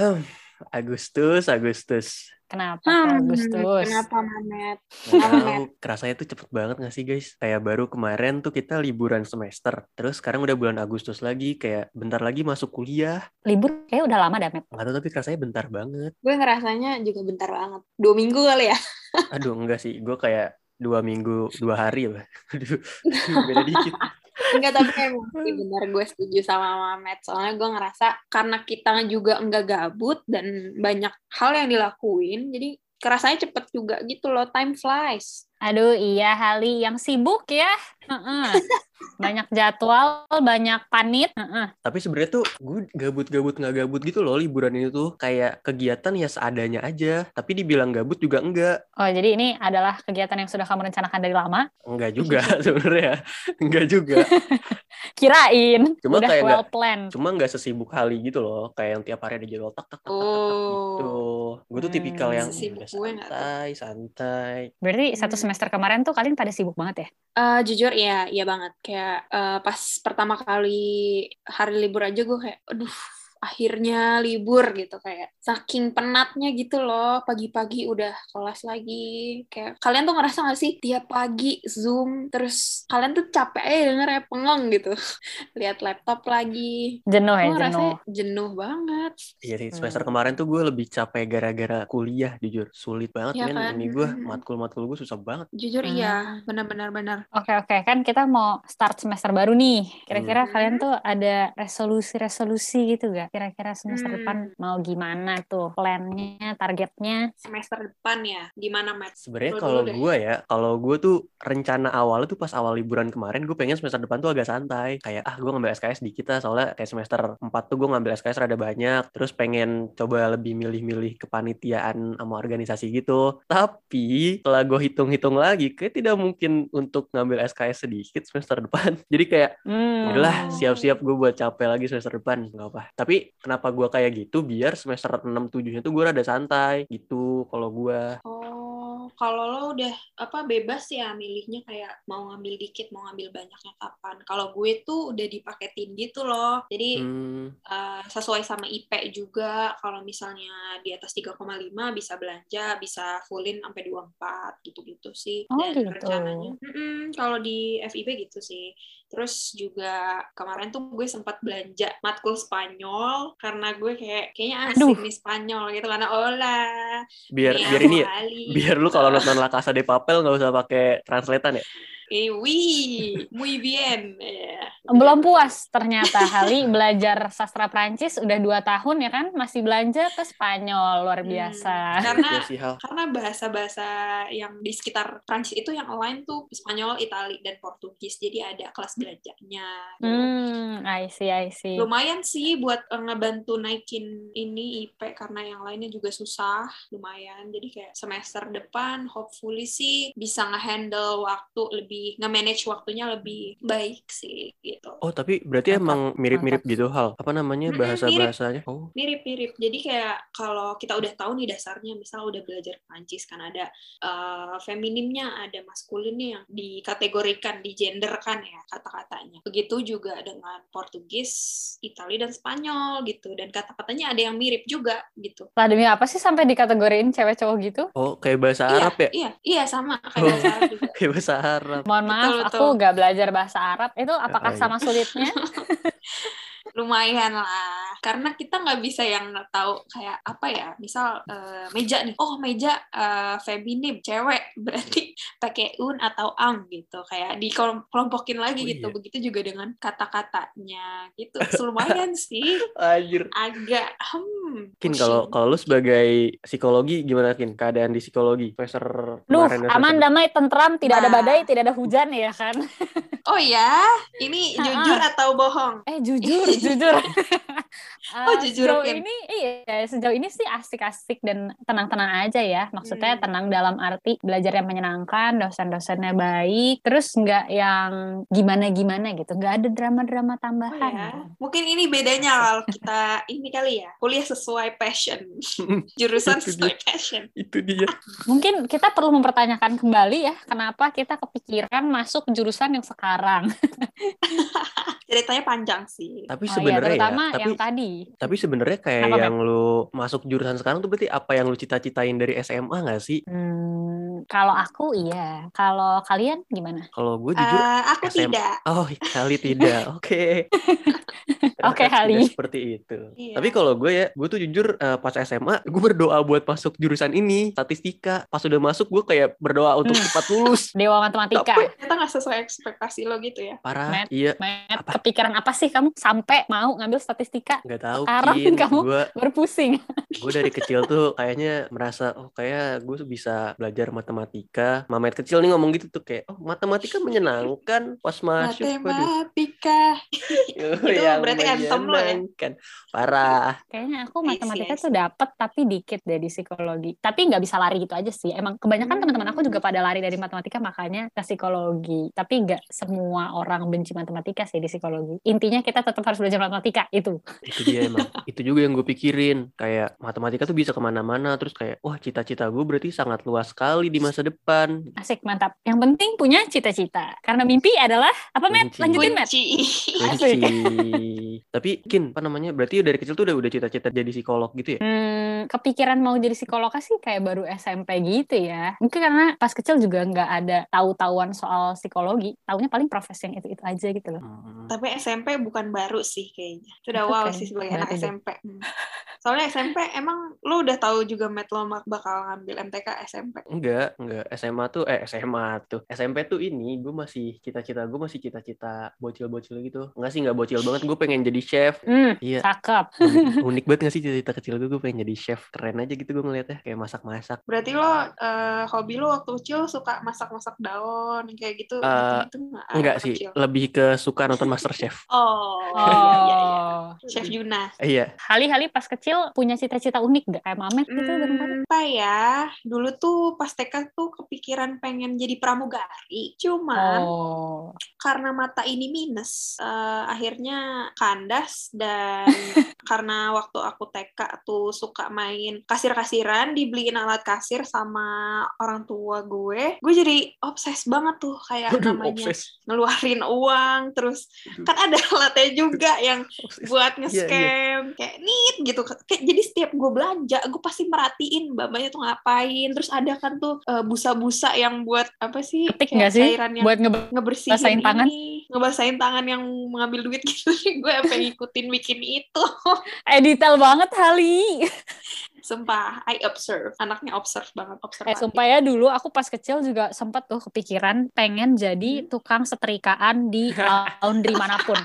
Hmm, Agustus, Agustus. Kenapa Hmm, Agustus? Kenapa Mamet? Nggak Kenapa, tahu, kerasanya tuh cepet banget gak sih guys? Kayak baru kemarin tuh kita liburan semester. Terus sekarang udah bulan Agustus lagi, kayak bentar lagi masuk kuliah. Libur kayak udah lama dah, Met. Nggak tahu tapi kerasanya bentar banget. Gue ngerasanya juga bentar banget. Dua minggu kali ya. Aduh enggak sih, gue kayak dua minggu, dua hari lah. Aduh, beda dikit. Enggak, tapi emang sih benar gue setuju sama Mamet. Soalnya gue ngerasa karena kita juga enggak gabut dan banyak hal yang dilakuin, jadi kerasanya cepet juga gitu loh. Time flies. Aduh, iya Hali yang sibuk ya. Heeh. Banyak jadwal, banyak panit. Heeh. Tapi sebenarnya tuh gue gabut-gabut nggak gabut gitu loh liburan ini tuh kayak kegiatan ya seadanya aja. Tapi dibilang gabut juga enggak. Oh, jadi ini adalah kegiatan yang sudah kamu rencanakan dari lama? Enggak juga sebenarnya. Enggak juga. Kirain. Cuma udah kayak well planned. Cuma nggak sesibuk kali gitu loh. Kayak yang tiap hari ada jadwal tak tak tak tak, tak, tak, gitu. Oh. Gue tuh tipikal Hmm, yang nggak tuh. santai, santai. Berarti satu Hmm. Semester kemarin tuh kalian pada sibuk banget ya? Eh, jujur ya, iya banget. Kayak eh, pas pertama kali hari libur aja gue kayak, aduh, akhirnya libur gitu kayak saking penatnya gitu loh pagi-pagi udah kelas lagi kayak kalian tuh ngerasa gak sih tiap pagi zoom terus kalian tuh capek aja denger ya pengong gitu lihat laptop lagi Jenuh ya, jenuh. jenuh banget Iya sih, semester Hmm. kemarin tuh gue lebih capek gara-gara kuliah, jujur. Sulit banget Iya men, kan? ini gue, matkul-matkul gue susah banget. jujur Hmm. iya benar-benar benar Oke oke kan kita mau start semester baru nih. Kira-kira Hmm. kalian tuh ada resolusi-resolusi gitu gak? Kira-kira semester Hmm. depan mau gimana tuh plannya, targetnya? semester depan ya gimana Matt Sebenarnya kalau gue ya, kalau gue tuh rencana awalnya tuh pas awal liburan kemarin, gue pengen semester depan tuh agak santai. Kayak, ah gue ngambil SKS dikit lah, soalnya kayak semester 4 tuh gue ngambil SKS rada banyak. Terus pengen coba lebih milih-milih kepanitiaan sama organisasi gitu. Tapi, setelah gue hitung-hitung lagi, kayak tidak mungkin untuk ngambil SKS sedikit semester depan. Jadi kayak, Hmm. Udahlah, siap-siap gue buat capek lagi semester depan, nggak apa. Tapi kenapa gue kayak gitu? Biar semester 6 7-nya tuh gue rada santai gitu kalau gue. Oh, kalau lo udah apa bebas ya milihnya kayak mau ngambil dikit, mau ngambil banyaknya kapan. Kalau gue tuh udah dipaketin gitu loh. Jadi Hmm, eh, sesuai sama IP juga. Kalau misalnya di atas 3,5 bisa belanja, bisa fullin sampai 24 gitu-gitu sih. Oh, Dan gitu. rencananya, Mm-mm, kalau di FIB gitu sih. Terus juga kemarin tuh gue sempat belanja matkul Spanyol karena gue kayak kayaknya Aduh. asik nih Spanyol gitu karena hola. biar biar ini ya, biar lu kalau nonton La Casa de Papel nggak usah pakai translatean ya. Eh, oui, muy bien. Ya. Belum puas ternyata Hali belajar sastra Prancis udah dua tahun ya kan masih belanja ke Spanyol luar Hmm, biasa. Karena Iya karena bahasa-bahasa yang di sekitar Prancis itu yang lain tuh Spanyol, Itali, dan Portugis. Jadi ada kelas belajarnya. gitu. Hmm, I see, I see. Lumayan sih buat eh, ngebantu naikin ini IP karena yang lainnya juga susah. Lumayan. Jadi kayak semester depan hopefully sih bisa ngehandle waktu lebih nge-manage waktunya lebih baik sih gitu. Oh tapi berarti Mantap, emang mirip-mirip gitu hal. Apa namanya Mm-mm, bahasa bahasanya? Oh, mirip-mirip. Jadi kayak kalau kita udah tahu nih dasarnya, misal udah belajar Prancis kan ada eh, feminimnya, ada maskulinnya yang dikategorikan, digenderkan ya kata-katanya. Begitu juga dengan Portugis, Itali dan Spanyol gitu. Dan kata-katanya ada yang mirip juga gitu. Lah demi apa sih sampai dikategoriin cewek cowok gitu? oh kayak bahasa iya, Arab ya? Iya, iya sama kayak Oh. bahasa Arab juga. Kayak bahasa Arab. Mohon maaf, Betul, aku betul. gak belajar bahasa Arab. Itu apakah iya. sama sulitnya? lumayan lah karena kita nggak bisa yang tahu kayak apa ya misal eh, meja nih oh meja eh, feminim cewek berarti pakai un atau ang gitu kayak dikelompokin lagi Oh, gitu iya. begitu juga dengan kata-katanya gitu lumayan sih Anjir. agak hmm Kin kalau pusing. kalau lu sebagai psikologi gimana Kin keadaan di psikologi semester Duh, aman, damai, tentram, tidak ada Nah. badai, tidak ada hujan ya kan? oh ya ini jujur atau bohong Eh jujur, jujur. Oh, Eh, jujur, Sejauh Kin. ini, iya, sejauh ini sih asik-asik dan tenang-tenang aja ya. Maksudnya Hmm. tenang dalam arti belajar yang menyenangkan, dosen-dosennya baik, terus nggak yang gimana-gimana gitu, nggak ada drama-drama Oh tambahan. ya, mungkin ini bedanya kalau kita ini kali ya kuliah sesuai passion, jurusan Itu sesuai dia. passion. itu dia. Mungkin kita perlu mempertanyakan kembali ya, kenapa kita kepikiran masuk jurusan yang sekarang. Ceritanya panjang sih. Tapi Oh iya, sebenarnya ya, terutama tapi yang tadi. Tapi sebenarnya kayak Kenapa, yang lu masuk jurusan sekarang tuh berarti apa yang lu cita-citain dari SMA nggak sih? Hmm, kalau aku iya. Kalau kalian gimana? Kalau gue jujur Eh, aku SM. tidak. Oh, kali tidak. Oke. Oke, Hali. tidak Seperti itu. Iya. Tapi kalau gue ya, gue tuh jujur eh, pas SMA, gue berdoa buat masuk jurusan ini, statistika. Pas udah masuk, gue kayak berdoa untuk Hmm. cepat lulus. Dewa matematika. Tapi- Ternyata nggak sesuai ekspektasi lo gitu ya. Parah. Matt. Iya. Matt, Apa? kepikiran apa sih kamu sampai mau ngambil statistika? Nggak tahu, Sekarang Kin. kamu Gue Berpusing. gue dari kecil tuh kayaknya merasa, oh kayak gue bisa belajar matematika. Mamet kecil nih ngomong gitu tuh kayak, oh matematika menyenangkan pas masuk. Matematika. Oh, Itu berarti anthem lo ya? Parah. Kayaknya aku I see, matematika I see. tuh dapet tapi dikit deh di psikologi. Tapi nggak bisa lari gitu aja sih. Emang kebanyakan Hmm. teman-teman aku juga pada lari dari matematika makanya ke psikologi. Tapi nggak semua orang benci matematika sih di psikologi. Intinya kita tetap harus belajar matematika itu. itu dia emang itu juga yang gue pikirin kayak matematika tuh bisa ke mana-mana terus kayak wah cita-cita gue berarti sangat luas sekali di masa depan Asik mantap. Yang penting punya cita-cita. Karena mimpi adalah apa Matt? Lanjutin Matt. Kunci tapi kin apa namanya berarti dari kecil tuh udah udah cita-cita jadi psikolog gitu ya Hmm, kepikiran mau jadi psikolog sih kayak baru SMP gitu ya. Mungkin karena pas kecil juga nggak ada tahu-tahuan soal psikologi. Taunya paling profesi yang itu-itu aja gitu loh. Hmm. Tapi SMP bukan baru sih kayaknya. Sudah wow kayak sih sebagai anak. SMP. Soalnya SMP emang lu udah tahu juga Matt lo bakal ngambil MTK SMP. enggak enggak SMA tuh eh SMA tuh SMP tuh ini gue masih cita-cita gue masih cita-cita bocil-bocil gitu enggak sih enggak bocil banget gue pengen jadi chef Hmm, iya cakep. unik, unik banget gak sih cita-cita kecil gue gue pengen jadi chef keren aja gitu gue ngeliatnya kayak masak-masak Berarti lo eh, hobi lo waktu kecil suka masak-masak daun kayak gitu Eh, gitu nggak? enggak sih kecil. lebih ke suka nonton Master Chef Oh, iya iya iya. Oh. Chef Yuna. iya Hali-hali pas kecil punya cita-cita unik gak? Kayak Mamet gitu. Hmm, apa ya? Dulu tuh pas TK tuh kepikiran pengen jadi pramugari. Cuman Oh. karena mata ini minus, eh, akhirnya kandas dan karena waktu aku TK tuh suka main kasir-kasiran, dibeliin alat kasir sama orang tua gue, gue jadi obses banget tuh kayak Aduh, namanya obses. ngeluarin uang, terus kan ada alatnya juga yang buat Iya, nge-scam kayak nit gitu kayak jadi setiap gue belanja gue pasti merhatiin mbak-mbaknya tuh ngapain terus ada kan tuh eh, busa-busa yang buat apa sih Ketik kayak nggak sih? cairan yang Buat nge- ngebersihin tangan? ini ngebasahin tangan yang mengambil duit gitu gue sampai ngikutin bikin itu eh detail banget Hali. Sumpah I observe anaknya observe banget observe Eh sumpah ya dulu aku pas kecil juga sempet tuh kepikiran pengen jadi tukang setrikaan di laundry mana pun.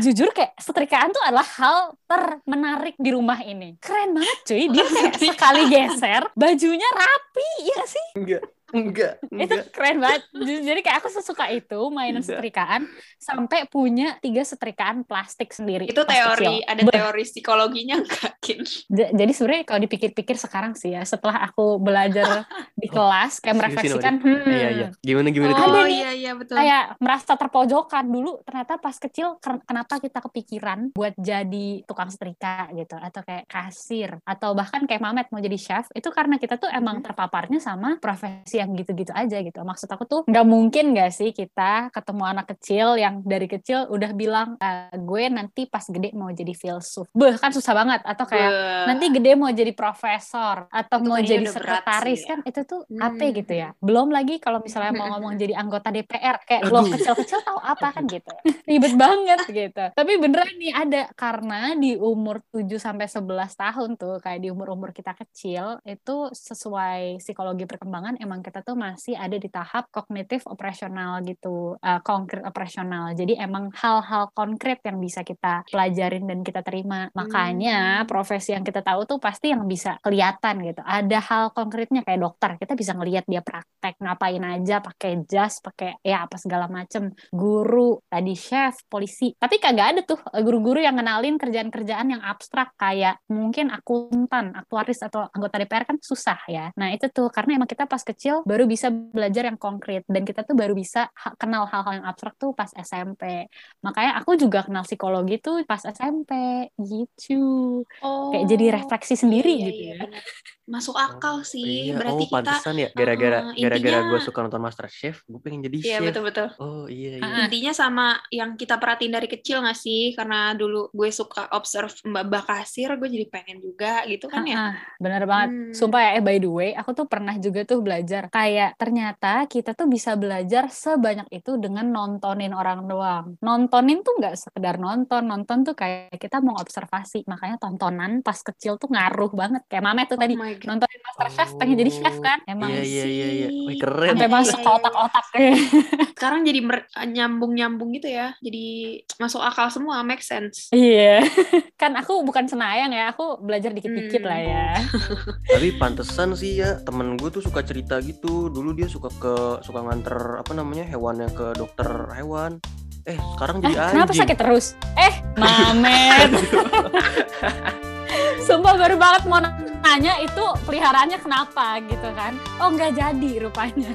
Jujur kayak setrikaan tuh adalah hal termenarik di rumah ini. Keren banget cuy, dia kayak sekali geser bajunya rapi, ya sih? enggak enggak Itu enggak keren banget. Jadi kayak aku sesuka itu mainan Tidak. setrikaan sampai punya tiga setrikaan plastik sendiri. itu teori kecil. ada teori psikologinya enggak kin Jadi sebenarnya kalau dipikir-pikir sekarang sih ya, setelah aku belajar di Oh, kelas kayak merefleksikan, hmm, iya iya gimana gimana oh nih. iya iya betul kayak merasa terpojokan dulu. Ternyata pas kecil ken- kenapa kita kepikiran buat jadi tukang setrika gitu, atau kayak kasir, atau bahkan kayak Mamet mau jadi chef, itu karena kita tuh emang Mhm. terpaparnya sama profesi yang gitu-gitu aja gitu. Maksud aku tuh nggak mungkin nggak sih kita ketemu anak kecil yang dari kecil udah bilang "Eh, gue nanti pas gede mau jadi filsuf. Beh kan susah banget. Atau kayak Beuh. nanti gede mau jadi profesor atau Itu mau jadi sekretaris sih ya. kan itu tuh Hmm. apa gitu ya belum lagi kalau misalnya mau ngomong jadi anggota DPR kayak lo kecil-kecil tahu apa kan gitu ribet banget gitu tapi beneran nih ada karena di umur 7 sampai 11 tahun tuh kayak di umur-umur kita kecil itu sesuai psikologi perkembangan emang kita tuh masih ada di tahap kognitif operasional gitu eh, konkret operasional. Jadi emang hal-hal konkret yang bisa kita pelajarin dan kita terima. Makanya Hmm. profesi yang kita tahu tuh pasti yang bisa kelihatan gitu. Ada hal konkretnya kayak dokter kita bisa ngelihat dia praktek ngapain aja pakai jas pakai ya apa segala macem. Guru tadi chef polisi. Tapi kagak ada tuh eh, guru-guru yang kenalin kerjaan-kerjaan yang abstrak. Kayak mungkin akuntan aktuaris atau anggota DPR kan susah ya. Nah itu tuh karena emang kita pas kecil kecil baru bisa belajar yang konkret dan kita tuh baru bisa ha- kenal hal-hal yang abstrak tuh pas SMP. Makanya aku juga kenal psikologi tuh pas SMP gitu. Oh, Kayak jadi refleksi sendiri iya, iya, gitu iya, ya. benar. Masuk akal sih. Iya, Berarti oh kita pantesan ya gara-gara uh, gara-gara intinya- gue suka nonton Master Chef, gue pengen jadi Iya, chef. betul-betul. Oh iya iya. Ah, Intinya sama yang kita perhatiin dari kecil gak sih? Karena dulu gue suka observe mbak-mbak kasir, gue jadi pengen juga gitu kan ya. Ah, bener banget. Hmm. Sumpah ya, eh by the way, aku tuh pernah juga tuh belajar. Kayak ternyata kita tuh bisa belajar sebanyak itu dengan nontonin orang doang. Nontonin tuh nggak sekedar nonton. Nonton tuh kayak kita mau observasi. Makanya tontonan pas kecil tuh ngaruh banget. Kayak Mame tuh Oh tadi nontonin Masterchef, pengen jadi chef kan? Emang Iya iya iya iya. sih. Wih keren. sampai Iya, masuk iya, ke iya. otak-otak. Sekarang jadi mer- nyambung-nyambung gitu ya. Jadi masuk akal semua, make sense. Iya. kan aku bukan senayang ya, aku belajar dikit-dikit Hmm. lah ya. Tapi pantesan sih ya temen gue tuh suka cerita gitu. Dulu dia suka ke suka nganter apa namanya hewannya ke dokter hewan. Eh sekarang Eh, jadi anjing. kenapa sakit terus? Eh, Mamet. Sumpah baru banget mau nanya itu peliharaannya kenapa gitu kan. Oh nggak jadi rupanya.